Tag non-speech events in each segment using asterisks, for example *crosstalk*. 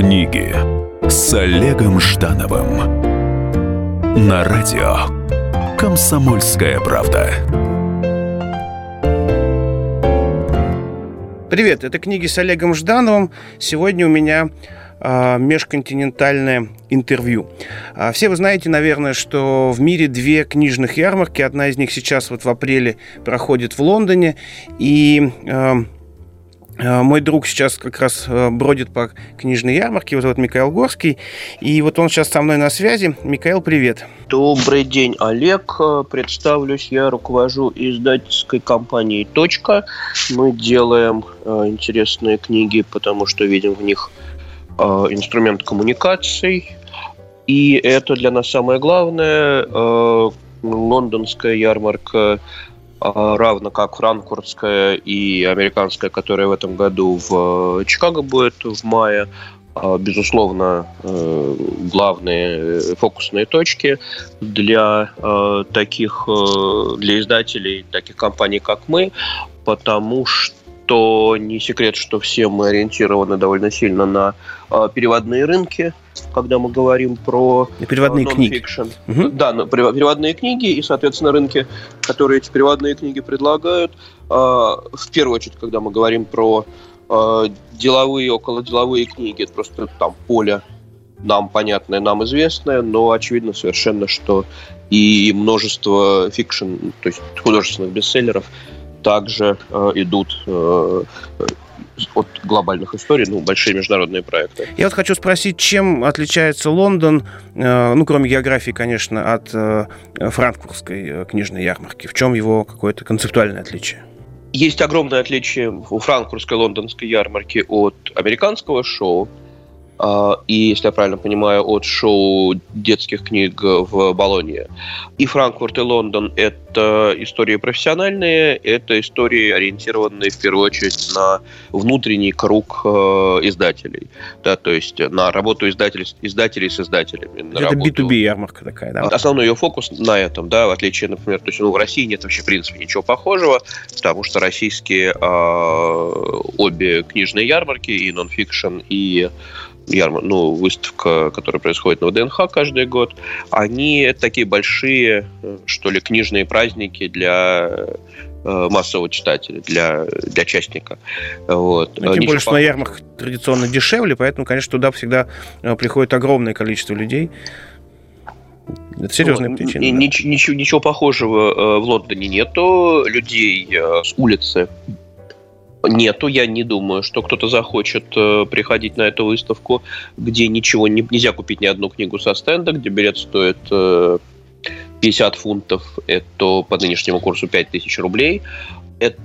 Книги с Олегом Ждановым на радио Комсомольская правда. Привет, это книги с Олегом Ждановым. Сегодня у меня э, межконтинентальное интервью. А, все вы знаете, наверное, что в мире две книжных ярмарки. Одна из них сейчас вот в апреле проходит в Лондоне. И Э, мой друг сейчас как раз э, бродит по книжной ярмарке, вот, вот Михаил Горский, и вот он сейчас со мной на связи. Михаил, привет. Добрый день, Олег. Э, представлюсь, я руковожу издательской компанией «Точка». Мы делаем интересные книги, потому что видим в них инструмент коммуникаций. И это для нас самое главное. Лондонская ярмарка равно как франкфуртская и американская, которая в этом году в э, Чикаго будет в мае. А, безусловно, э, главные э, фокусные точки для таких, для издателей, таких компаний, как мы, потому что что не секрет, что все мы ориентированы довольно сильно на э, переводные рынки, когда мы говорим про и переводные э, книги. Угу. Да, на, переводные книги и, соответственно, рынки, которые эти переводные книги предлагают. Э, в первую очередь, когда мы говорим про э, деловые, околоделовые книги, это просто там поле нам понятное, нам известное, но очевидно совершенно, что и множество fiction, то есть художественных бестселлеров также э, идут э, от глобальных историй, ну, большие международные проекты. Я вот хочу спросить, чем отличается Лондон, э, ну, кроме географии, конечно, от э, франкфуртской э, книжной ярмарки? В чем его какое-то концептуальное отличие? Есть огромное отличие у франкфуртской лондонской ярмарки от американского шоу. А, и, если я правильно понимаю, от шоу детских книг в Болонье. И Франкфурт, и Лондон — это истории профессиональные, это истории, ориентированные в первую очередь на внутренний круг э, издателей. Да, то есть на работу издателей, издателей с издателями. На это работу... B2B ярмарка такая, да? Основной ее фокус на этом, да, в отличие, например, то есть ну, в России нет вообще, в принципе, ничего похожего, потому что российские э, обе книжные ярмарки, и нонфикшн, и ярмар, ну, выставка, которая происходит на ВДНХ каждый год, они такие большие, э, что ли, книжные праздники для э, массового читателя, для, для частника. Вот. Ну, тем более, что на ярмарках традиционно дешевле, поэтому, конечно, туда всегда э, приходит огромное количество людей. Это серьезная ну, причина. Да? Ничего, ничего похожего в Лондоне нету. Людей с улицы Нету, я не думаю, что кто-то захочет э, приходить на эту выставку, где ничего не, нельзя купить ни одну книгу со стенда, где билет стоит э, 50 фунтов, это по нынешнему курсу 5000 рублей. Это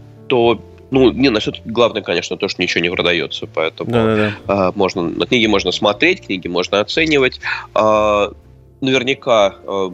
ну, не, насчет главное, конечно, то, что ничего не продается, поэтому Э, можно на книги можно смотреть, книги можно оценивать. Э, наверняка э,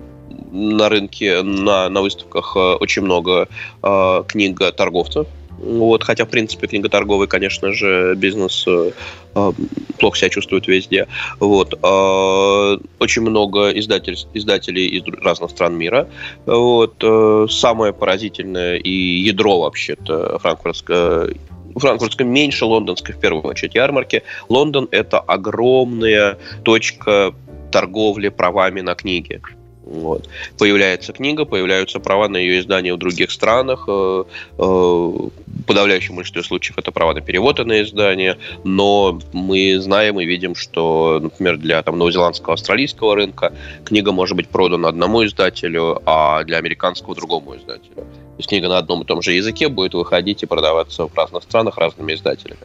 на рынке, на, на выставках э, очень много э, книг торговцев, вот, хотя, в принципе, книготорговый, конечно же, бизнес э, э, плохо себя чувствует везде. Вот. Э, очень много издатель, издателей из разных стран мира. Вот. Э, самое поразительное и ядро вообще-то франкфуртское Франкфуртская меньше лондонской, в первую очередь, ярмарки. Лондон – это огромная точка торговли правами на книги. Вот. Появляется книга, появляются права на ее издание в других странах. Э, э, в подавляющем большинстве случаев это права на перевод и на издание. Но мы знаем и видим, что, например, для там, новозеландского, австралийского рынка книга может быть продана одному издателю, а для американского другому издателю. То есть книга на одном и том же языке будет выходить и продаваться в разных странах разными издателями.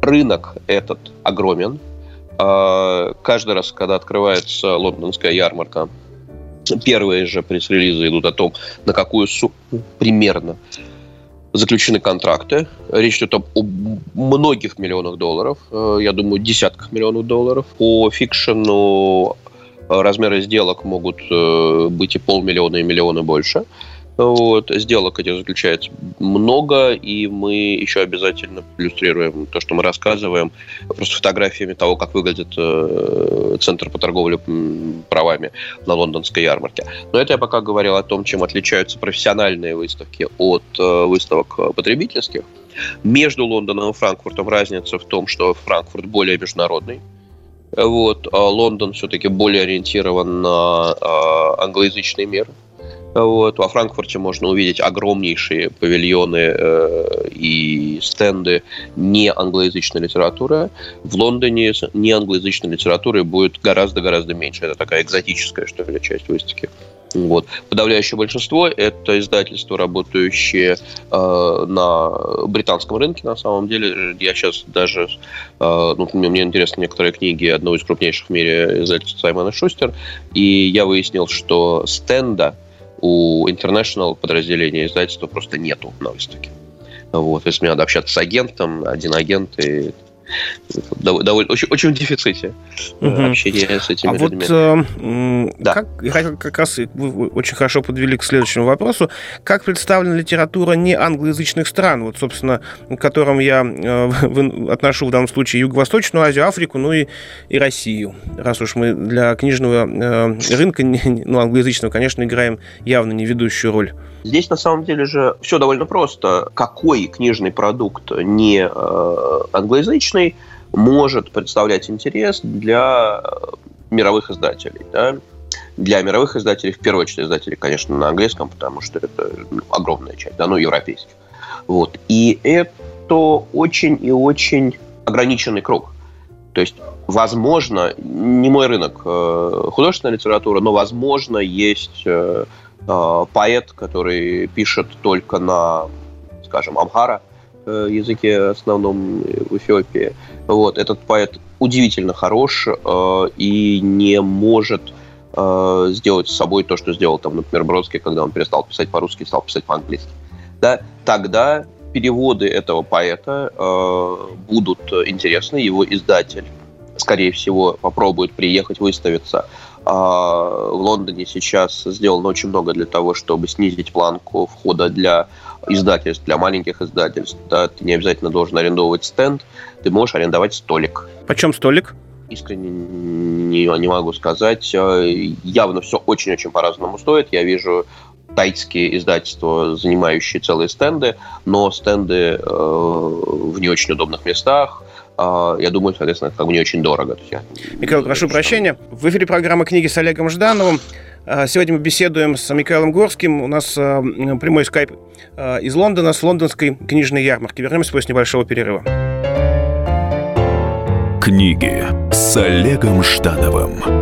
Рынок этот огромен. Э, каждый раз, когда открывается лондонская ярмарка, Первые же пресс-релизы идут о том, на какую сумму примерно заключены контракты. Речь идет о многих миллионах долларов, э, я думаю, десятках миллионов долларов. По фикшену э, размеры сделок могут э, быть и полмиллиона, и миллионы больше. Вот, сделок этих заключается много, и мы еще обязательно иллюстрируем то, что мы рассказываем, просто фотографиями того, как выглядит э, центр по торговле правами на лондонской ярмарке. Но это я пока говорил о том, чем отличаются профессиональные выставки от э, выставок потребительских. Между Лондоном и Франкфуртом разница в том, что Франкфурт более международный, Вот, а Лондон все-таки более ориентирован на а, англоязычный мир. Вот. Во Франкфурте можно увидеть огромнейшие павильоны э, и стенды не англоязычной литературы. В Лондоне не англоязычной литературы будет гораздо-гораздо меньше. Это такая экзотическая, что ли, часть выставки. Вот. Подавляющее большинство это издательства, работающие э, на британском рынке, на самом деле. Я сейчас даже... Э, ну, мне интересны некоторые книги одного из крупнейших в мире издательств Саймона Шустер, и я выяснил, что стенда у International подразделения издательства просто нету на выставке. Вот, если мне надо общаться с агентом, один агент и довольно, очень, очень в дефиците угу. общения с этими а людьми. Вот, э, да. как, как, как раз вы очень хорошо подвели к следующему вопросу. Как представлена литература не англоязычных стран, вот, собственно, к которым я э, отношу в данном случае Юго-Восточную Азию, Африку, ну и, и Россию, раз уж мы для книжного э, рынка, ну, англоязычного, конечно, играем явно не ведущую роль. Здесь на самом деле же все довольно просто. Какой книжный продукт не э, англоязычный может представлять интерес для э, мировых издателей? Да? Для мировых издателей, в первую очередь издателей, конечно, на английском, потому что это ну, огромная часть, да, ну, европейских. Вот. И это очень и очень ограниченный круг. То есть, возможно, не мой рынок э, художественная литература, но, возможно, есть Э, поэт, который пишет только на, скажем, амхара э, языке основном в Эфиопии. Вот, этот поэт удивительно хорош э, и не может сделать с собой то, что сделал, там, например, Бродский, когда он перестал писать по-русски стал писать по-английски. Да? Тогда переводы этого поэта э, будут интересны, его издатель, скорее всего, попробует приехать, выставиться в Лондоне сейчас сделано очень много для того, чтобы снизить планку входа для издательств, для маленьких издательств. Да, ты не обязательно должен арендовать стенд, ты можешь арендовать столик. Почем столик? Искренне не, не могу сказать. А, явно все очень-очень по-разному стоит. Я вижу тайские издательства, занимающие целые стенды, но стенды э, в не очень удобных местах, а, я думаю, соответственно, это как бы не очень дорого. Я... Михаил, прошу прощения. В эфире программа «Книги» с Олегом Ждановым. А, сегодня мы беседуем с Михаилом Горским. У нас а, прямой скайп из Лондона, с лондонской книжной ярмарки. Вернемся после небольшого перерыва. Книги с Олегом Ждановым.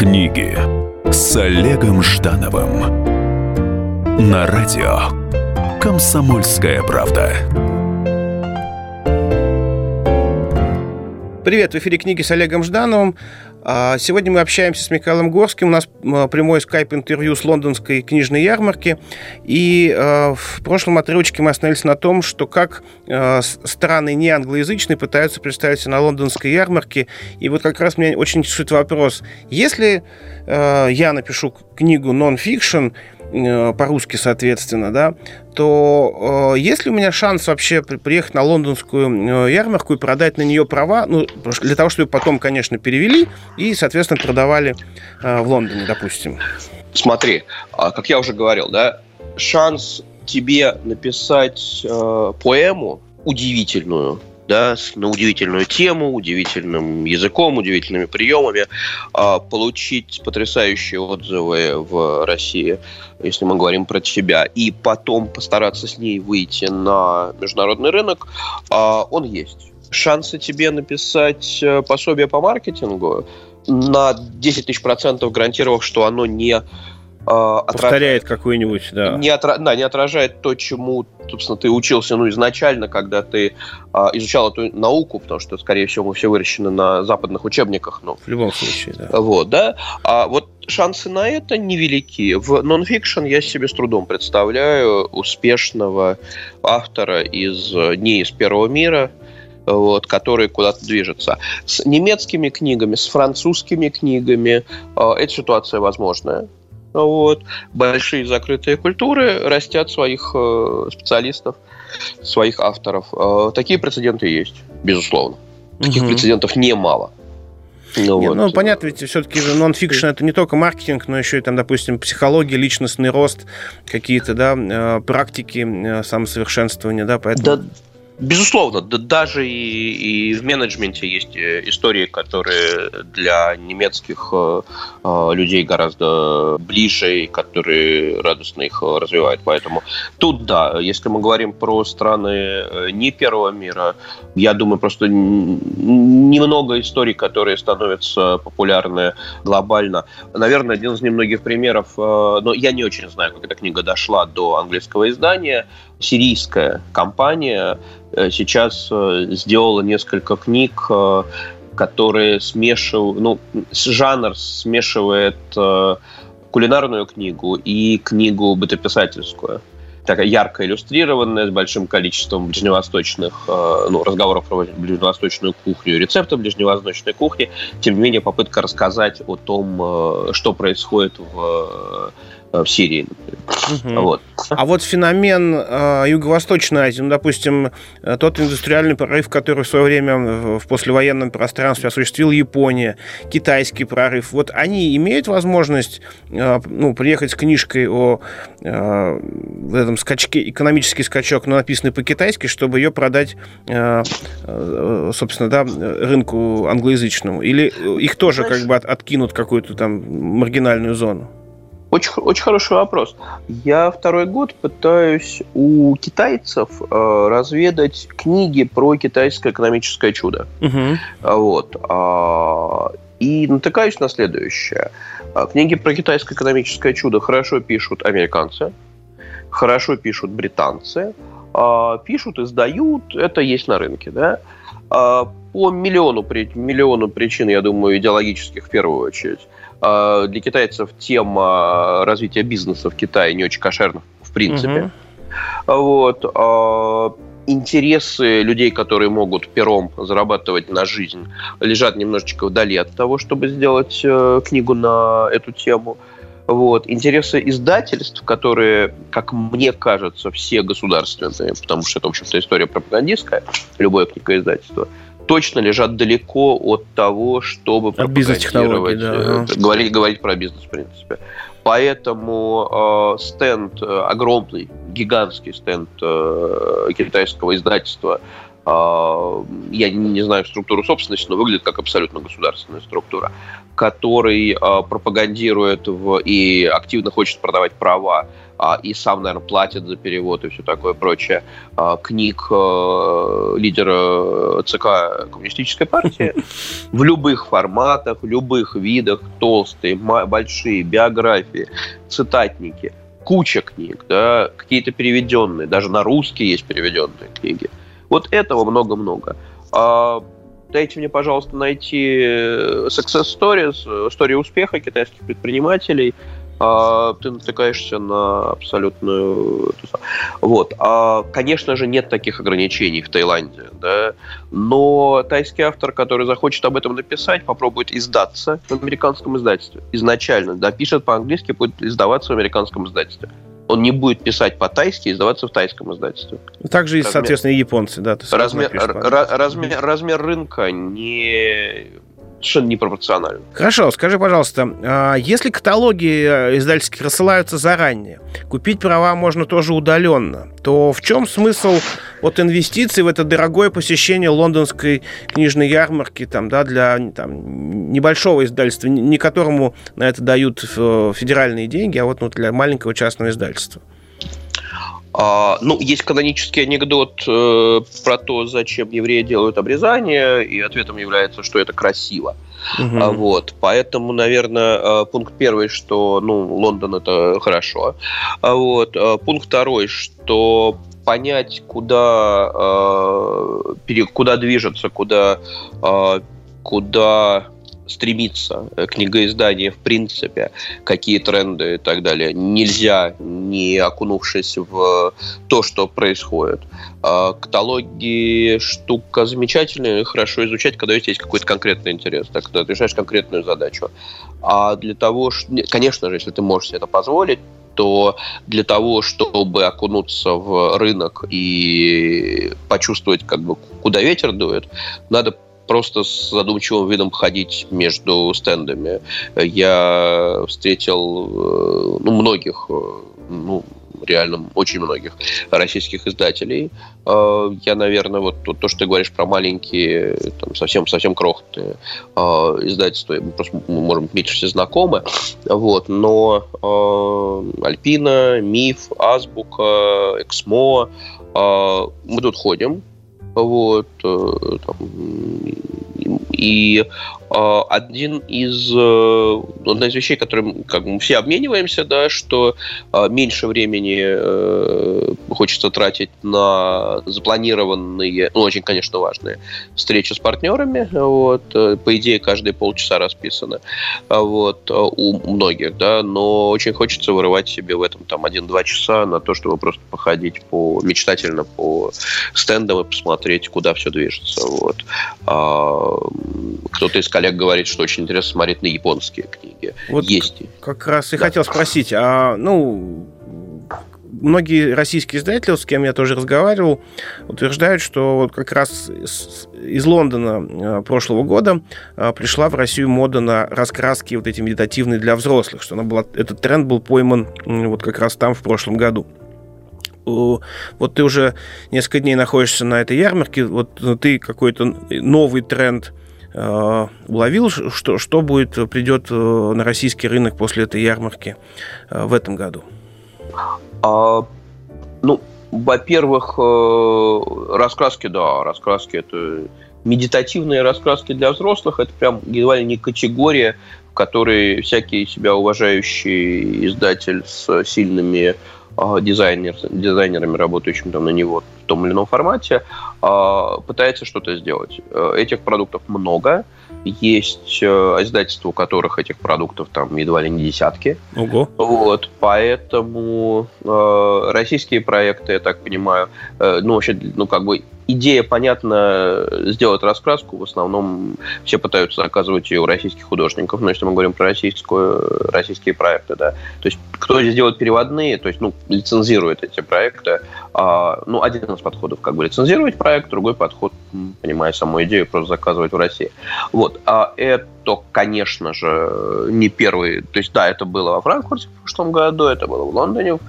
Книги с Олегом Ждановым на радио Комсомольская правда. Привет, в эфире книги с Олегом Ждановым. А, сегодня мы общаемся с Михаилом Горским. У нас а, прямой скайп-интервью с лондонской книжной ярмарки. И а, в прошлом отрывочке мы остановились на том, что как страны не англоязычные пытаются представить на лондонской ярмарке. И вот как раз меня очень интересует вопрос. Если я напишу книгу нон-фикшн, по-русски, соответственно, да, то э, есть ли у меня шанс вообще приехать на лондонскую э, ярмарку и продать на нее права, ну, для того, чтобы потом, конечно, перевели и, соответственно, продавали э, в Лондоне, допустим? Смотри, а, как я уже говорил, да, шанс тебе написать э, поэму удивительную, да, на удивительную тему, удивительным языком, удивительными приемами, а, получить потрясающие отзывы в России, если мы говорим про тебя, и потом постараться с ней выйти на международный рынок, а, он есть. Шансы тебе написать э, пособие по маркетингу на 10 тысяч процентов гарантировав, что оно не а, повторяет какую-нибудь, да. Не, отра... да, не отражает то, чему, собственно, ты учился ну, изначально, когда ты а, изучал эту науку, потому что, скорее всего, мы все выращены на западных учебниках. Ну. В любом случае, да. Вот, да. А вот шансы на это невелики. В нонфикшн я себе с трудом представляю успешного автора из «Дней из первого мира», вот, которые куда-то движутся. С немецкими книгами, с французскими книгами э, эта ситуация возможная. Вот. Большие закрытые культуры растят своих э, специалистов, своих авторов. Э, такие прецеденты есть, безусловно. Таких угу. прецедентов немало. Ну, Нет, вот. ну, понятно, ведь все-таки же нон-фикшн это не только маркетинг, но еще и там, допустим, психология, личностный рост, какие-то, да, э, практики самосовершенствования, да, поэтому... Да, Безусловно, да, даже и, и в менеджменте есть э, истории, которые для немецких э, э, людей гораздо ближе и которые радостно их развивают. Поэтому тут да, если мы говорим про страны э, не первого мира, я думаю, просто немного историй, которые становятся популярны глобально. Наверное, один из немногих примеров, э, но я не очень знаю, как эта книга дошла до английского издания, сирийская компания э, сейчас э, сделала несколько книг, э, которые смешивают, ну, жанр смешивает кулинарную книгу и книгу бытописательскую. Такая ярко иллюстрированная, с большим количеством ближневосточных, ну, разговоров про ближневосточную кухню, рецептов ближневосточной кухни. Тем не менее, попытка рассказать о том, что происходит в в Сирии, например. Угу. Вот. А вот феномен э, Юго-Восточной Азии, ну, допустим, э, тот индустриальный прорыв, который в свое время в послевоенном пространстве осуществил Япония, китайский прорыв, вот они имеют возможность э, ну, приехать с книжкой о э, в этом скачке, экономический скачок, но написанный по-китайски, чтобы ее продать, э, э, собственно, да, рынку англоязычному? Или их тоже как бы от, откинут какую-то там маргинальную зону? Очень, очень хороший вопрос. Я второй год пытаюсь у китайцев э, разведать книги про китайское экономическое чудо. Угу. Вот. А, и натыкаюсь на следующее. А, книги про китайское экономическое чудо хорошо пишут американцы, хорошо пишут британцы, а, пишут, издают, это есть на рынке, да. А, по миллиону, миллиону причин, я думаю, идеологических в первую очередь. А, для китайцев тема развития бизнеса в Китае не очень кошерна, в принципе. Угу. Вот. А, интересы людей, которые могут пером зарабатывать на жизнь, лежат немножечко вдали от того, чтобы сделать э, книгу на эту тему. Вот. Интересы издательств, которые, как мне кажется, все государственные, потому что это, в общем-то, история пропагандистская, любое книгоиздательство, точно лежат далеко от того, чтобы от бизнес-технологий, да. Э, говорить, говорить про бизнес, в принципе. Поэтому э, стенд э, огромный, гигантский стенд э, китайского издательства, э, я не, не знаю структуру собственности, но выглядит как абсолютно государственная структура, который э, пропагандирует в, и активно хочет продавать права и сам, наверное, платит за перевод и все такое прочее, а, книг э, лидера ЦК Коммунистической партии *laughs* в любых форматах, в любых видах, толстые, большие, биографии, цитатники, куча книг, да, какие-то переведенные, даже на русский есть переведенные книги. Вот этого много-много. А, дайте мне, пожалуйста, найти э, success stories, истории успеха китайских предпринимателей – а, ты натыкаешься на абсолютную... Вот. А, конечно же, нет таких ограничений в Таиланде, да, но тайский автор, который захочет об этом написать, попробует издаться в американском издательстве. Изначально, да, пишет по-английски, будет издаваться в американском издательстве он не будет писать по-тайски и издаваться в тайском издательстве. Также и, соответственно, и японцы, да. размер, размер, размер рынка не совершенно непропорционально. Хорошо, скажи, пожалуйста, а если каталоги э, издательские рассылаются заранее, купить права можно тоже удаленно, то в чем смысл вот инвестиций в это дорогое посещение лондонской книжной ярмарки там, да, для там, небольшого издательства, не которому на это дают э, федеральные деньги, а вот ну, для маленького частного издательства? А, ну, есть канонический анекдот э, про то, зачем евреи делают обрезание, и ответом является, что это красиво. Угу. А, вот, поэтому, наверное, э, пункт первый, что, ну, Лондон это хорошо. А, вот, э, пункт второй, что понять, куда, э, куда движется, куда, э, куда стремиться э, книгоиздание в принципе, какие тренды и так далее, нельзя, не окунувшись в то, что происходит. А каталоги штука замечательная, хорошо изучать, когда есть какой-то конкретный интерес, так, когда ты решаешь конкретную задачу. А для того, что, конечно же, если ты можешь себе это позволить, то для того, чтобы окунуться в рынок и почувствовать, как бы, куда ветер дует, надо просто с задумчивым видом ходить между стендами. Я встретил э, ну, многих, э, ну, реально очень многих российских издателей. Э, я, наверное, вот то, что ты говоришь про маленькие, там, совсем, совсем крохотные издательства, мы просто мы можем быть все знакомы, вот, но Альпина, Миф, Азбука, Эксмо, мы тут ходим, вот, там, и э, один из, э, одна из вещей, которым как мы все обмениваемся, да, что э, меньше времени э, хочется тратить на запланированные, ну, очень, конечно, важные встречи с партнерами. Вот, э, по идее, каждые полчаса расписано. Вот, у многих, да, но очень хочется вырывать себе в этом там один-два часа на то, чтобы просто походить по мечтательно по стендам и посмотреть, куда все движется. Вот. А, кто-то из коллег говорит, что очень интересно смотреть на японские книги. Вот Есть. Как раз и да. хотел спросить, а ну многие российские издатели, с кем я тоже разговаривал, утверждают, что вот как раз из Лондона э, прошлого года э, пришла в Россию мода на раскраски вот эти медитативные для взрослых, что она была, этот тренд был пойман вот как раз там в прошлом году. Вот ты уже несколько дней находишься на этой ярмарке, вот ты какой-то новый тренд Э, уловил, что, что будет, придет э, на российский рынок после этой ярмарки э, в этом году? А, ну, во-первых, раскраски, да, раскраски это медитативные раскраски для взрослых, это прям едва ли не категория, в которой всякий себя уважающий издатель с сильными а, дизайнер, дизайнерами, работающими там на него в том или ином формате, а, пытается что-то сделать. Э, этих продуктов много. Есть э, издательства, у которых этих продуктов там едва ли не десятки. Ого. Вот, поэтому э, российские проекты, я так понимаю, э, ну, вообще, ну, как бы идея, понятно, сделать раскраску, в основном все пытаются заказывать ее у российских художников, но если мы говорим про российскую, российские проекты, да, то есть кто здесь делает переводные, то есть, ну, лицензирует эти проекты, а, ну, один из подходов, как бы, лицензировать проект, другой подход, понимая саму идею, просто заказывать в России. Вот, а это, конечно же, не первый, то есть, да, это было во Франкфурте в прошлом году, это было в Лондоне в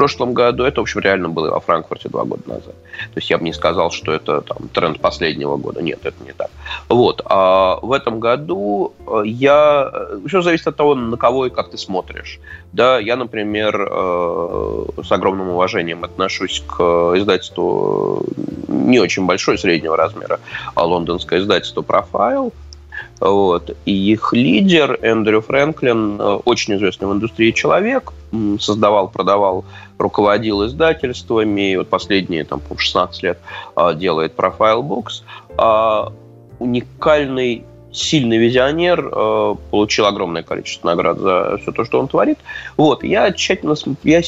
прошлом году. Это, в общем, реально было во Франкфурте два года назад. То есть я бы не сказал, что это там, тренд последнего года. Нет, это не так. Вот. А в этом году э, я... Все зависит от того, на кого и как ты смотришь. Да, я, например, э, с огромным уважением отношусь к издательству не очень большой, среднего размера, а лондонское издательство «Профайл», вот. И их лидер Эндрю Фрэнклин, э, очень известный в индустрии человек, создавал, продавал, руководил издательствами, и вот последние там, 16 лет а, делает Profile Books. А, уникальный сильный визионер, э, получил огромное количество наград за все то, что он творит. Вот, я тщательно я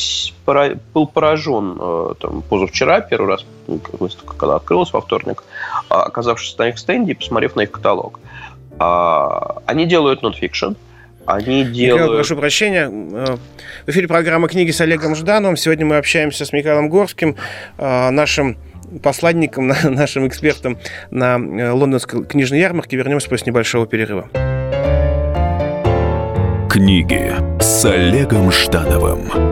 был поражен э, там, позавчера, первый раз, выставка когда открылась во вторник, а, оказавшись на их стенде и посмотрев на их каталог. А, они делают нонфикшн, они делают... Михаил, прошу прощения. Э, в эфире программа «Книги» с Олегом Ждановым. Сегодня мы общаемся с Михаилом Горским, э, нашим посланником, *laughs* нашим экспертом на э, лондонской книжной ярмарке. Вернемся после небольшого перерыва. Книги с Олегом Ждановым.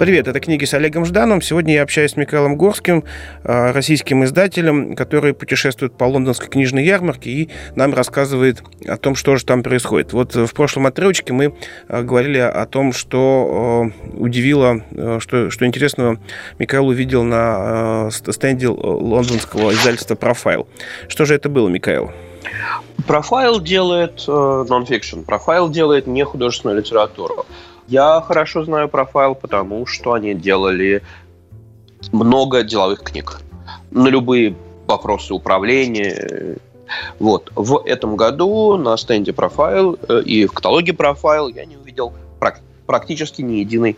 Привет, это книги с Олегом Ждановым. Сегодня я общаюсь с Михаилом Горским, а, российским издателем, который путешествует по лондонской книжной ярмарке и нам рассказывает о том, что же там происходит. Вот в прошлом отрывочке мы а, говорили о том, что удивило, что, что интересного Михаил увидел на стенде лондонского издательства «Профайл». Что же это было, Михаил? Профайл делает нон-фикшн, профайл делает не художественную литературу. Я хорошо знаю профайл, потому что они делали много деловых книг на любые вопросы управления. Вот. В этом году на стенде профайл э, и в каталоге профайл я не увидел практически ни единой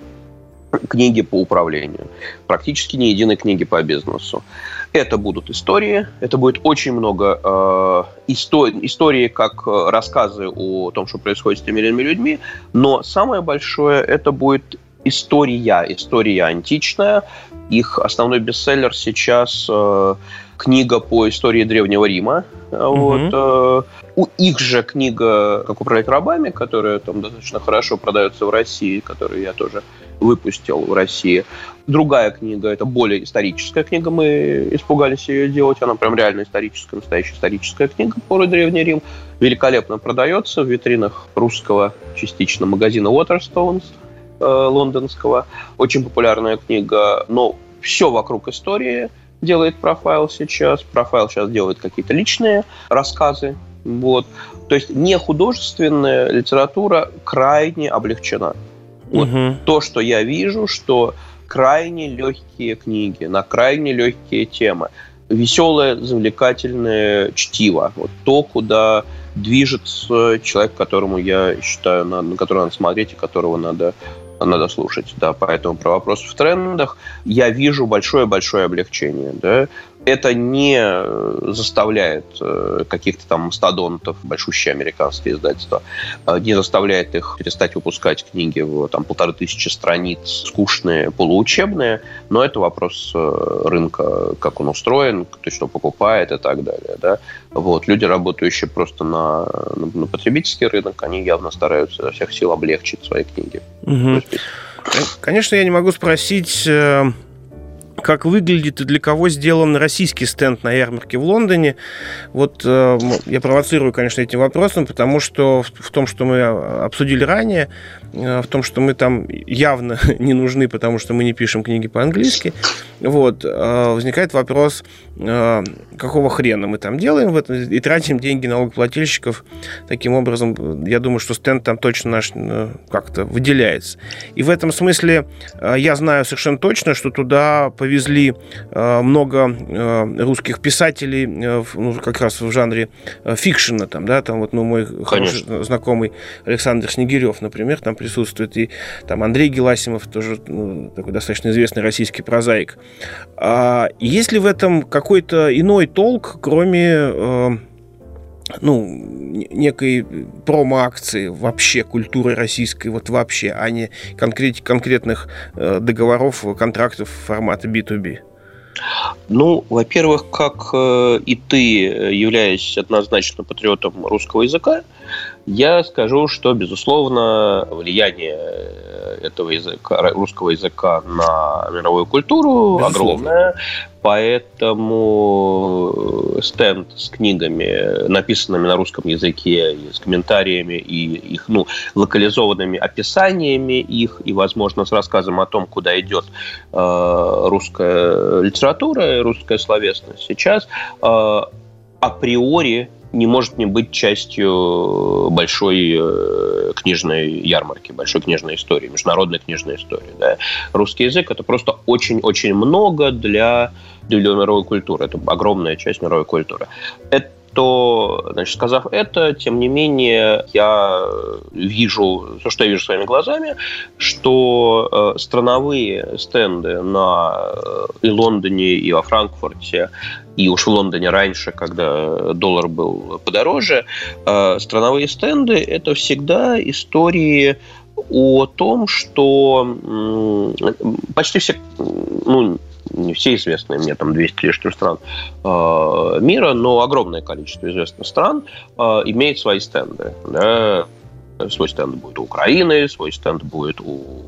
книги по управлению, практически ни единой книги по бизнесу. Это будут истории, это будет очень много э, историй, истории, как э, рассказы о том, что происходит с теми или иными людьми, но самое большое это будет история, история античная. Их основной бестселлер сейчас э, книга по истории Древнего Рима. Mm-hmm. Вот, э, у их же книга «Как управлять рабами», которая там достаточно хорошо продается в России, которую я тоже выпустил в России. Другая книга, это более историческая книга, мы испугались ее делать, она прям реально историческая, настоящая историческая книга про Древний Рим. Великолепно продается в витринах русского частично магазина Waterstones э, лондонского. Очень популярная книга, но все вокруг истории делает профайл сейчас. Профайл сейчас делает какие-то личные рассказы. Вот. То есть не художественная литература крайне облегчена. Вот угу. то, что я вижу, что крайне легкие книги на крайне легкие темы. Веселое, завлекательное чтиво. Вот то, куда движется человек, которому я считаю, на, на которого надо смотреть и которого надо надо слушать, да, поэтому про вопрос в трендах я вижу большое-большое облегчение, да, это не э, заставляет э, каких-то там мастодонтов, большущие американские издательства, э, не заставляет их перестать выпускать книги в там, полторы тысячи страниц, скучные, полуучебные, но это вопрос рынка, как он устроен, кто что покупает и так далее. Да? Вот. Люди, работающие просто на, на, на потребительский рынок, они явно стараются изо всех сил облегчить свои книги. Угу. Конечно, я не могу спросить как выглядит и для кого сделан российский стенд на ярмарке в Лондоне. Вот э, я провоцирую, конечно, этим вопросом, потому что в, в том, что мы обсудили ранее, э, в том, что мы там явно *laughs* не нужны, потому что мы не пишем книги по-английски, вот, э, возникает вопрос, э, какого хрена мы там делаем в этом, и тратим деньги налогоплательщиков. Таким образом, я думаю, что стенд там точно наш э, как-то выделяется. И в этом смысле э, я знаю совершенно точно, что туда повезли э, много э, русских писателей, э, ну, как раз в жанре фикшена, там, да, там вот, ну, мой хороший знакомый Александр Снегирев, например, там присутствует, и там Андрей Геласимов, тоже ну, такой достаточно известный российский прозаик. А есть ли в этом какой-то иной толк, кроме ну, некой промо-акции вообще культуры российской, вот вообще, а не конкрет, конкретных э, договоров, контрактов формата B2B? Ну, во-первых, как э, и ты, э, являясь однозначно патриотом русского языка, я скажу, что, безусловно, влияние э, этого языка, русского языка на мировую культуру безусловно. огромное. Поэтому стенд с книгами, написанными на русском языке, с комментариями и их ну, локализованными описаниями их, и, возможно, с рассказом о том, куда идет э, русская литература, русская словесность. Сейчас, э, априори не может не быть частью большой э, книжной ярмарки, большой книжной истории, международной книжной истории. Да. Русский язык это просто очень-очень много для, для мировой культуры. Это огромная часть мировой культуры. Это то, значит, сказав это, тем не менее, я вижу, то, что я вижу своими глазами, что э, страновые стенды на э, и Лондоне, и во Франкфурте, и уж в Лондоне раньше, когда доллар был подороже, э, страновые стенды – это всегда истории о том, что э, почти все, ну, не все известные мне, там 200 лишних стран э, мира, но огромное количество известных стран э, имеет свои стенды. Да? Свой стенд будет у Украины, свой стенд будет у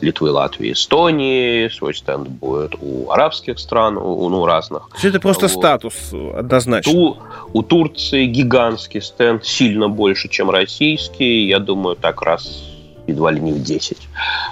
Литвы, Латвии, Эстонии, свой стенд будет у арабских стран, у ну, разных. Все это просто вот. статус однозначно. Ту, у Турции гигантский стенд, сильно больше, чем российский. Я думаю, так раз едва ли не в 10.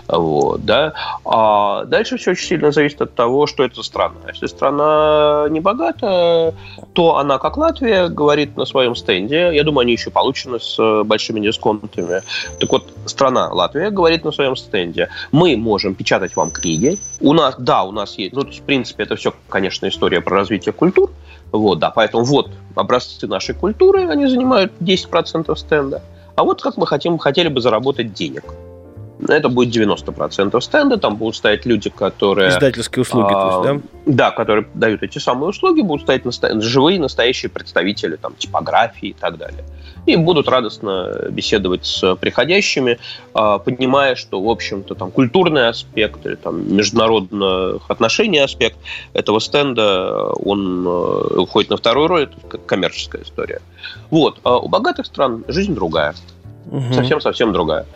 Вот, да. А дальше все очень сильно зависит от того, что это страна. Если страна не богата, то она, как Латвия, говорит на своем стенде, я думаю, они еще получены с большими дисконтами. Так вот, страна Латвия говорит на своем стенде, мы можем печатать вам книги. У нас, да, у нас есть, ну, то есть, в принципе, это все, конечно, история про развитие культур, вот, да, поэтому вот образцы нашей культуры, они занимают 10% стенда. А вот как мы хотим, хотели бы заработать денег. Это будет 90% стенда, там будут стоять люди, которые... Издательские услуги, а, то есть, да? Да, которые дают эти самые услуги, будут стоять насто... живые, настоящие представители там, типографии и так далее. И будут радостно беседовать с приходящими, а, понимая, что, в общем-то, там культурный аспект или там международных отношений аспект этого стенда, он э, уходит на второй роль, это коммерческая история. Вот. А у богатых стран жизнь другая. Совсем-совсем угу. другая.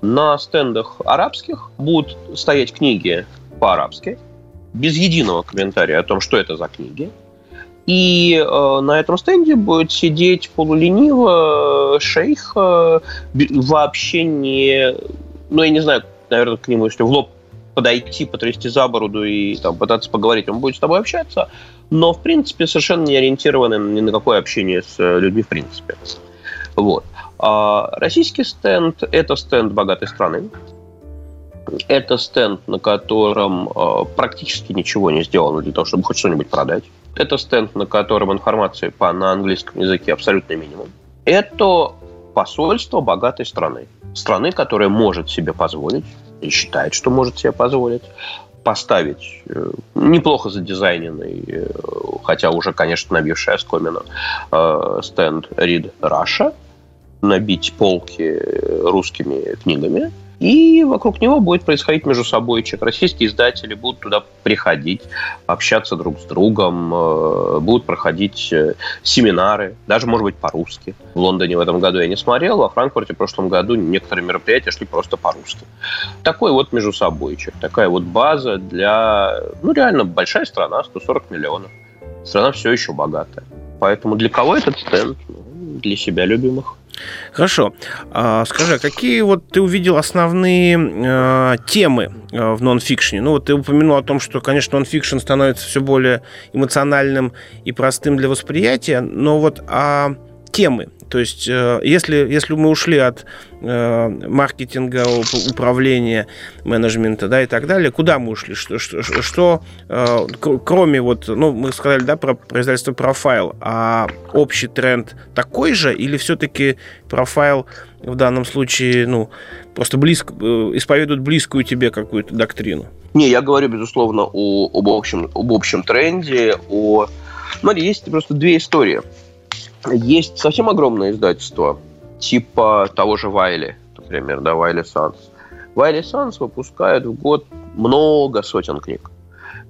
На стендах арабских будут стоять книги по-арабски, без единого комментария о том, что это за книги. И э, на этом стенде будет сидеть полулениво шейх, э, вообще не... Ну, я не знаю, наверное, к нему, если в лоб подойти, потрясти за бороду и там, пытаться поговорить, он будет с тобой общаться, но, в принципе, совершенно не ориентированный ни на какое общение с людьми в принципе. Вот. А российский стенд – это стенд богатой страны. Это стенд, на котором э, практически ничего не сделано для того, чтобы хоть что-нибудь продать. Это стенд, на котором информации по, на английском языке абсолютно минимум. Это посольство богатой страны. Страны, которая может себе позволить и считает, что может себе позволить поставить э, неплохо задизайненный, э, хотя уже, конечно, набивший оскомину, э, стенд Read Russia – набить полки русскими книгами, и вокруг него будет происходить между собой. Российские издатели будут туда приходить, общаться друг с другом, э, будут проходить э, семинары, даже, может быть, по-русски. В Лондоне в этом году я не смотрел, во Франкфурте в прошлом году некоторые мероприятия шли просто по-русски. Такой вот между собойчик, такая вот база для, ну, реально большая страна, 140 миллионов. Страна все еще богатая. Поэтому для кого этот стенд? Ну, для себя любимых. Хорошо. А, скажи, а какие вот ты увидел основные э, темы в нонфикшне? Ну, вот ты упомянул о том, что, конечно, нонфикшн становится все более эмоциональным и простым для восприятия, но вот а темы, то есть, э, если, если мы ушли от э, маркетинга, управления, менеджмента, да, и так далее, куда мы ушли? Что, что, что э, кроме вот, ну, мы сказали, да, про производство профайл, а общий тренд такой же или все-таки профайл в данном случае, ну, просто близко, исповедует близкую тебе какую-то доктрину? Не, я говорю, безусловно, о, об, общем, об общем тренде, о... Смотри, есть просто две истории. Есть совсем огромное издательство, типа того же Вайли, например, да, Вайли Санс. Вайли Санс выпускает в год много сотен книг.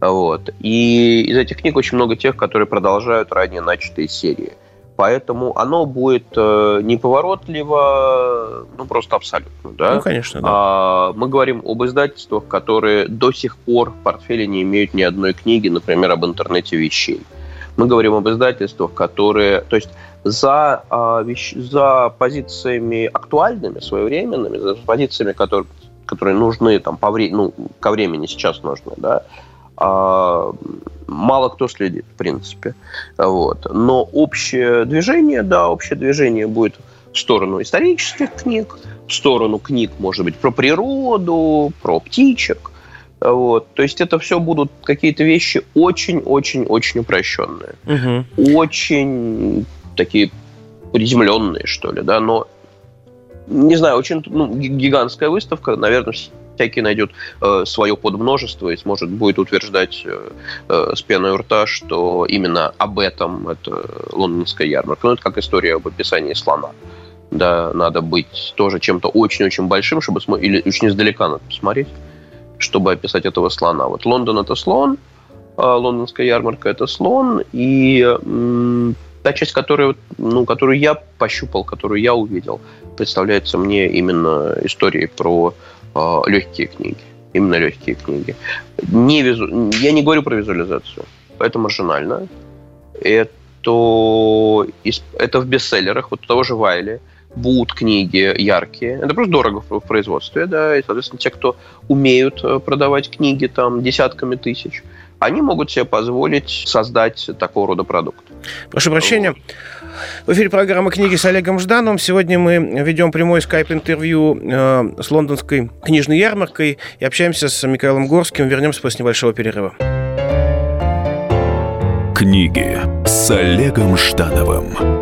Вот. И из этих книг очень много тех, которые продолжают ранее начатые серии. Поэтому оно будет э, неповоротливо, ну, просто абсолютно, да? Ну, конечно, да. А, мы говорим об издательствах, которые до сих пор в портфеле не имеют ни одной книги, например, об интернете вещей. Мы говорим об издательствах, которые... То есть за, а, за позициями актуальными, своевременными, за позициями, которые, которые нужны там, по вре... ну, ко времени сейчас нужны, да, а, мало кто следит, в принципе. Вот. Но общее движение, да, общее движение будет в сторону исторических книг, в сторону книг, может быть, про природу, про птичек. Вот. То есть это все будут какие-то вещи очень-очень-очень упрощенные. Угу. Очень такие приземленные, что ли, да, но не знаю, очень ну, гигантская выставка, наверное, всякий найдет э, свое подмножество и сможет будет утверждать э, э, с пеной у рта, что именно об этом это лондонская ярмарка. Ну, это как история об описании слона. Да, надо быть тоже чем-то очень-очень большим, чтобы смо... или очень издалека надо посмотреть, чтобы описать этого слона. Вот Лондон это слон, а лондонская ярмарка это слон, и та часть, которую, ну, которую я пощупал, которую я увидел, представляется мне именно историей про э, легкие книги. Именно легкие книги. Не визу... Я не говорю про визуализацию. Это маржинально. Это, это в бестселлерах. Вот того же Вайли будут книги яркие. Это просто дорого в производстве, да, и, соответственно, те, кто умеют э, продавать книги там десятками тысяч, они могут себе позволить создать такого рода продукт. Прошу прощения. В эфире программа «Книги» с Олегом Ждановым. Сегодня мы ведем прямой скайп-интервью э, с лондонской книжной ярмаркой и общаемся с Михаилом Горским. Вернемся после небольшого перерыва. Книги с Олегом Ждановым.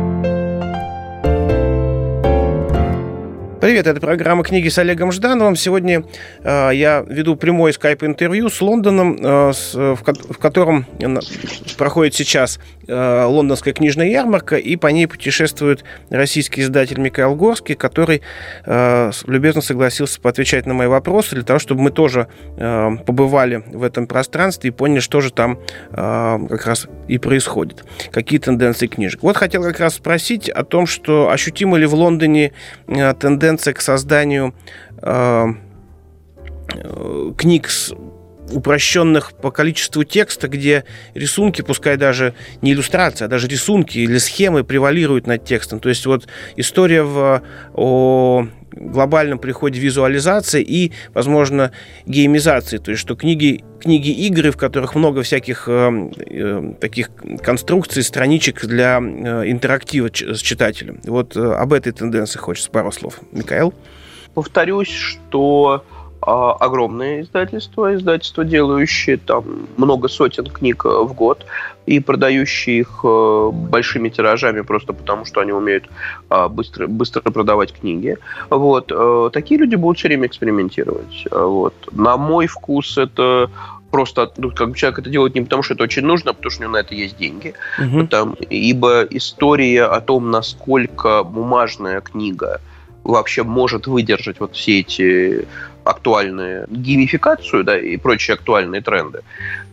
Привет, это программа «Книги с Олегом Ждановым». Сегодня э, я веду прямое скайп-интервью с Лондоном, э, с, в, в котором проходит сейчас э, лондонская книжная ярмарка, и по ней путешествует российский издатель Михаил Горский, который э, любезно согласился поотвечать на мои вопросы, для того, чтобы мы тоже э, побывали в этом пространстве и поняли, что же там э, как раз и происходит, какие тенденции книжек. Вот хотел как раз спросить о том, что ощутимо ли в Лондоне э, тенденции тенденция к созданию э, э, книг с упрощенных по количеству текста, где рисунки, пускай даже не иллюстрация, а даже рисунки или схемы превалируют над текстом. То есть вот история в, о глобальном приходе визуализации и, возможно, геймизации. То есть что книги, книги-игры, в которых много всяких э, э, таких конструкций, страничек для э, интерактива с читателем. Вот э, об этой тенденции хочется пару слов. Михаил? Повторюсь, что а, огромное издательство, издательство, делающее там много сотен книг э, в год и продающие их э, большими тиражами просто потому, что они умеют а, быстро, быстро продавать книги. Вот. Э, такие люди будут все время экспериментировать. Вот. На мой вкус это просто ну, как бы человек это делает не потому, что это очень нужно, а потому что у него на это есть деньги. Угу. Там, ибо история о том, насколько бумажная книга вообще может выдержать вот все эти актуальные геймификацию, да, и прочие актуальные тренды.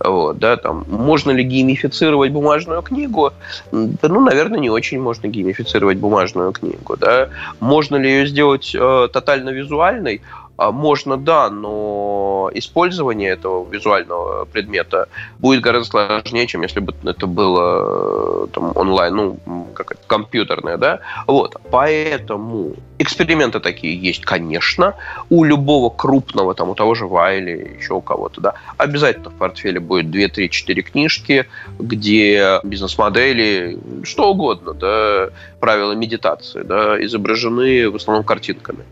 Вот, да, там, можно ли геймифицировать бумажную книгу? Да, ну, наверное, не очень можно геймифицировать бумажную книгу, да. Можно ли ее сделать э, тотально визуальной? А, можно, да, но использование этого визуального предмета будет гораздо сложнее, чем если бы это было э, там, онлайн, ну, как это, компьютерное, да. Вот, поэтому эксперименты такие есть, конечно, у любого крупного, там, у того же Вайли, еще у кого-то, да, обязательно в портфеле будет 2, 3, 4 книжки, где бизнес-модели, что угодно, да, правила медитации, да, изображены в основном картинками.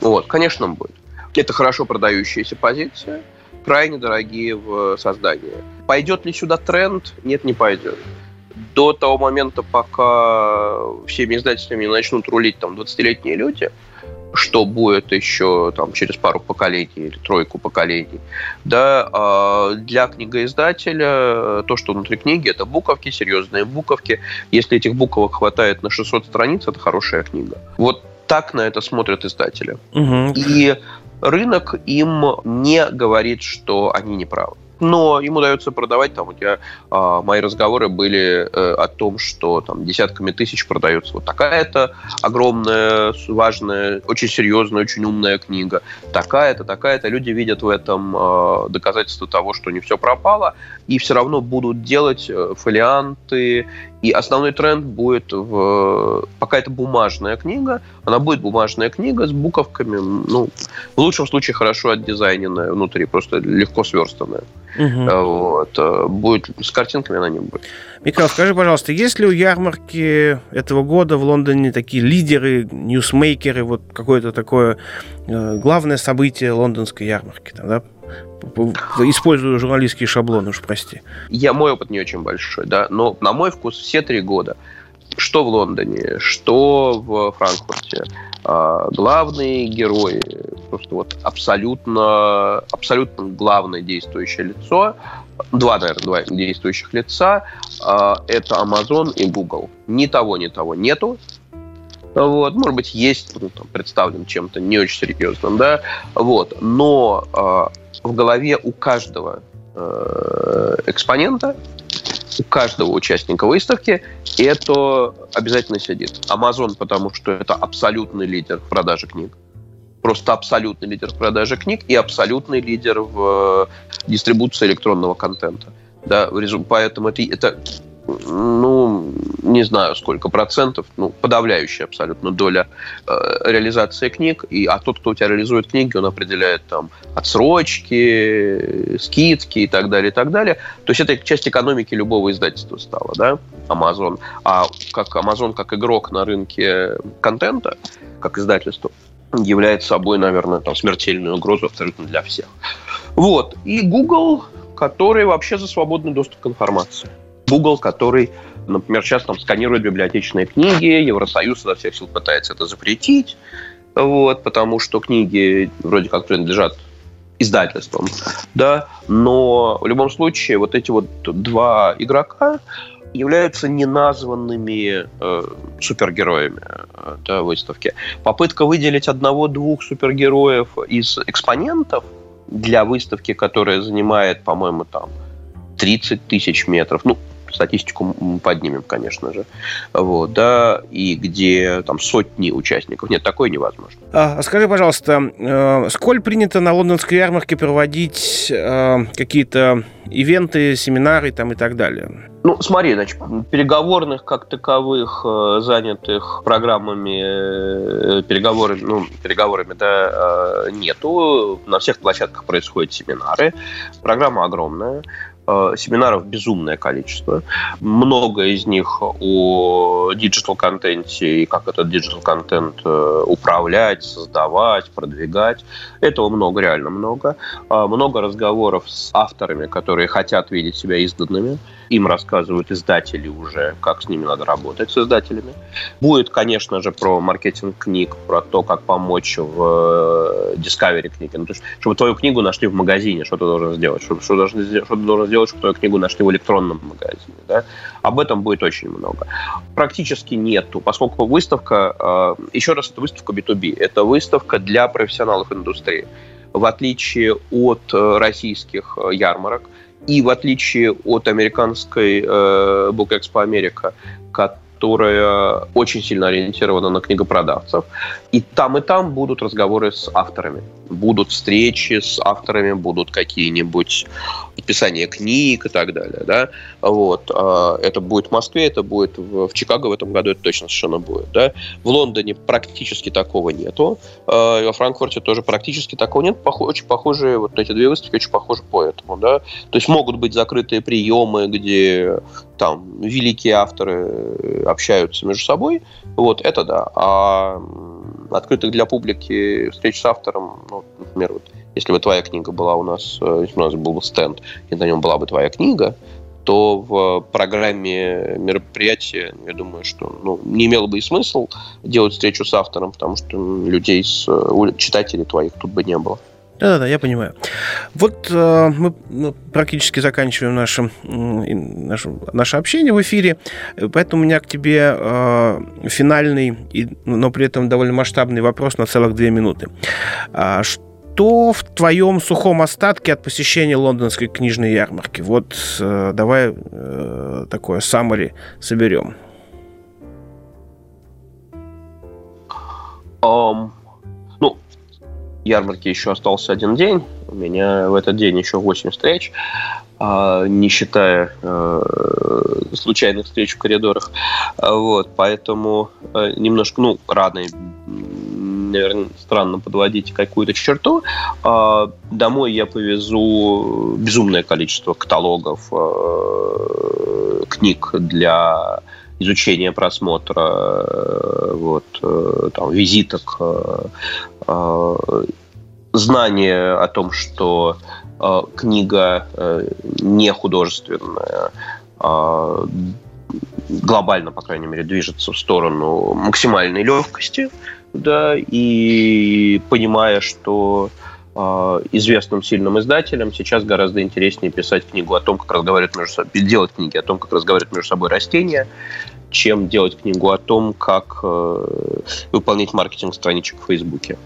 Вот, конечно, он будет. Это хорошо продающаяся позиция, крайне дорогие в создании. Пойдет ли сюда тренд? Нет, не пойдет. До того момента, пока всеми издательствами начнут рулить там 20-летние люди, что будет еще там через пару поколений или тройку поколений. Да, а для книгоиздателя то, что внутри книги, это буковки, серьезные буковки. Если этих буковок хватает на 600 страниц, это хорошая книга. Вот так на это смотрят издатели. Угу. И рынок им не говорит, что они не правы но ему удается продавать. Там у тебя э, мои разговоры были э, о том, что там десятками тысяч продается вот такая-то огромная, важная, очень серьезная, очень умная книга. Такая-то, такая-то. Люди видят в этом э, доказательство того, что не все пропало, и все равно будут делать э, фолианты. И основной тренд будет в... Пока это бумажная книга, она будет бумажная книга с буковками, ну, в лучшем случае хорошо отдизайненная внутри, просто легко сверстанная. Угу. Вот. Э, будет с картинками она не будет. Михаил, скажи, пожалуйста, есть ли у ярмарки этого года в Лондоне такие лидеры, ньюсмейкеры, вот какое-то такое э, главное событие лондонской ярмарки? Да? Использую журналистские шаблоны, уж прости. Я, мой опыт не очень большой, да, но на мой вкус все три года что в Лондоне, что в Франкфурте, а, главные герои, просто вот абсолютно, абсолютно главное действующее лицо, два, наверное, два действующих лица, а, это Amazon и Google. Ни того, ни того нету. Вот, может быть, есть, ну, там, представлен чем-то не очень серьезным, да, вот, но э, в голове у каждого э, экспонента у каждого участника выставки это обязательно сидит. Amazon, потому что это абсолютный лидер в продаже книг. Просто абсолютный лидер в продаже книг и абсолютный лидер в э, дистрибуции электронного контента. Да, поэтому это, это ну, не знаю сколько процентов, ну, подавляющая абсолютно доля э, реализации книг. И, а тот, кто у тебя реализует книги, он определяет там отсрочки, скидки и так далее, и так далее. То есть это часть экономики любого издательства стала, да, Amazon. А как Amazon, как игрок на рынке контента, как издательство, является собой, наверное, там, смертельную угрозу абсолютно для всех. Вот. И Google, который вообще за свободный доступ к информации. Google, который, например, сейчас там сканирует библиотечные книги, Евросоюз изо всех сил пытается это запретить, вот, потому что книги вроде как принадлежат издательствам, да, но в любом случае вот эти вот два игрока являются неназванными э, супергероями э, да, выставки. Попытка выделить одного-двух супергероев из экспонентов для выставки, которая занимает, по-моему, там 30 тысяч метров, ну, статистику поднимем, конечно же. Вот, да, и где там сотни участников. Нет, такое невозможно. А, скажи, пожалуйста, э, сколь принято на лондонской ярмарке проводить э, какие-то ивенты, семинары там и так далее? Ну, смотри, значит, переговорных как таковых, э, занятых программами, э, переговорами, ну, переговорами, да, э, нету. На всех площадках происходят семинары. Программа огромная. Э, семинаров безумное количество. Много из них о диджитал-контенте и как этот диджитал-контент э, управлять, создавать, продвигать. Этого много, реально много. А, много разговоров с авторами, которые хотят видеть себя изданными. Им рассказывают издатели уже, как с ними надо работать, с издателями. Будет, конечно же, про маркетинг книг, про то, как помочь в э, Discovery книги. Ну, то есть, чтобы твою книгу нашли в магазине, что ты должен сделать, что, что, должен, что ты должен сделать, чтобы твою книгу нашли в электронном магазине. Да? Об этом будет очень много. Практически нету, поскольку выставка, э, еще раз, это выставка B2B, это выставка для профессионалов индустрии. В отличие от э, российских ярмарок, и в отличие от американской э, Book Expo Америка, которая очень сильно ориентирована на книгопродавцев, и там и там будут разговоры с авторами будут встречи с авторами, будут какие-нибудь описания книг и так далее, да, вот, а, это будет в Москве, это будет в, в Чикаго в этом году, это точно совершенно будет, да, в Лондоне практически такого нету, а, во Франкфурте тоже практически такого нет, очень похожие, вот эти две выставки очень похожи по этому, да, то есть могут быть закрытые приемы, где там великие авторы общаются между собой, вот, это да, а открытых для публики встреч с автором, ну, например, вот, если бы твоя книга была у нас, э, если у нас был бы стенд, и на нем была бы твоя книга, то в программе мероприятия, я думаю, что ну, не имело бы и смысл делать встречу с автором, потому что людей, с, читателей твоих тут бы не было. Да-да-да, я понимаю. Вот э, мы практически заканчиваем наше, наше, наше общение в эфире, поэтому у меня к тебе э, финальный, и, но при этом довольно масштабный вопрос на целых две минуты. А, что в твоем сухом остатке от посещения лондонской книжной ярмарки? Вот э, давай э, такое summary соберем. Um, ярмарки еще остался один день. У меня в этот день еще 8 встреч, а, не считая э, случайных встреч в коридорах. А, вот, поэтому э, немножко, ну, рано наверное, странно подводить какую-то черту. А, домой я повезу безумное количество каталогов, э, книг для изучения, просмотра, вот, там, визиток, знание о том, что э, книга э, не художественная, э, глобально, по крайней мере, движется в сторону максимальной легкости, да, и понимая, что э, известным сильным издателям сейчас гораздо интереснее писать книгу о том, как разговаривают между собой, делать книги о том, как разговаривают между собой растения, чем делать книгу о том, как э, выполнять маркетинг страничек в Фейсбуке.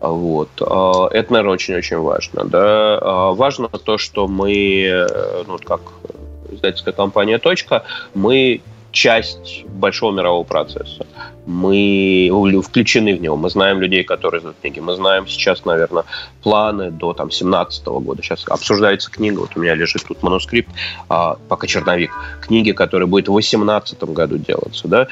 Вот. А, это, наверное, очень-очень важно. Да? А, важно то, что мы, э, ну, как издательская компания «Точка», мы часть большого мирового процесса. Мы включены в него. Мы знаем людей, которые издают книги. Мы знаем сейчас, наверное, планы до там, 17 года. Сейчас обсуждается книга. Вот у меня лежит тут манускрипт, а, пока черновик. Книги, которая будет в 18 году делаться. Да?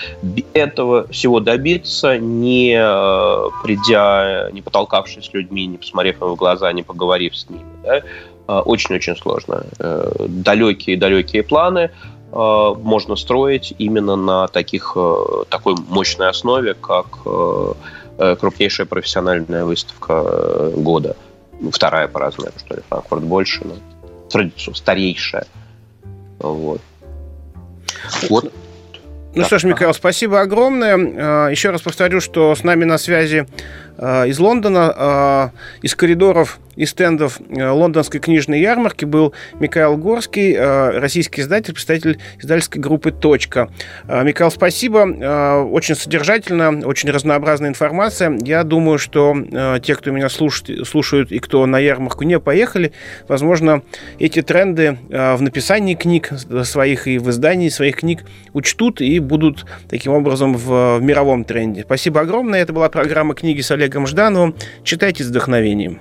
Этого всего добиться, не э, придя, не потолкавшись с людьми, не посмотрев им в глаза, не поговорив с ними. Да? А, очень-очень сложно. Далекие-далекие э, планы – Э, можно строить именно на таких, э, такой мощной основе, как э, крупнейшая профессиональная выставка года. Вторая по размеру, что ли, Франкфурт больше, но традицию старейшая. Вот. Вот. Ну да. что ж, Михаил, спасибо огромное. Еще раз повторю, что с нами на связи из Лондона, из коридоров и стендов э, лондонской книжной ярмарки был Михаил Горский, э, российский издатель, представитель издательской группы «Точка». Э, Михаил, спасибо. Очень содержательно, очень разнообразная информация. Я думаю, что те, кто меня слушает, слушают и кто на ярмарку не поехали, возможно, эти тренды в написании книг своих и в издании своих книг учтут и будут таким образом в мировом тренде. Спасибо огромное. Это была программа «Книги с Олегом Ждановым». Читайте с вдохновением.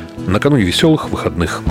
накануне веселых выходных.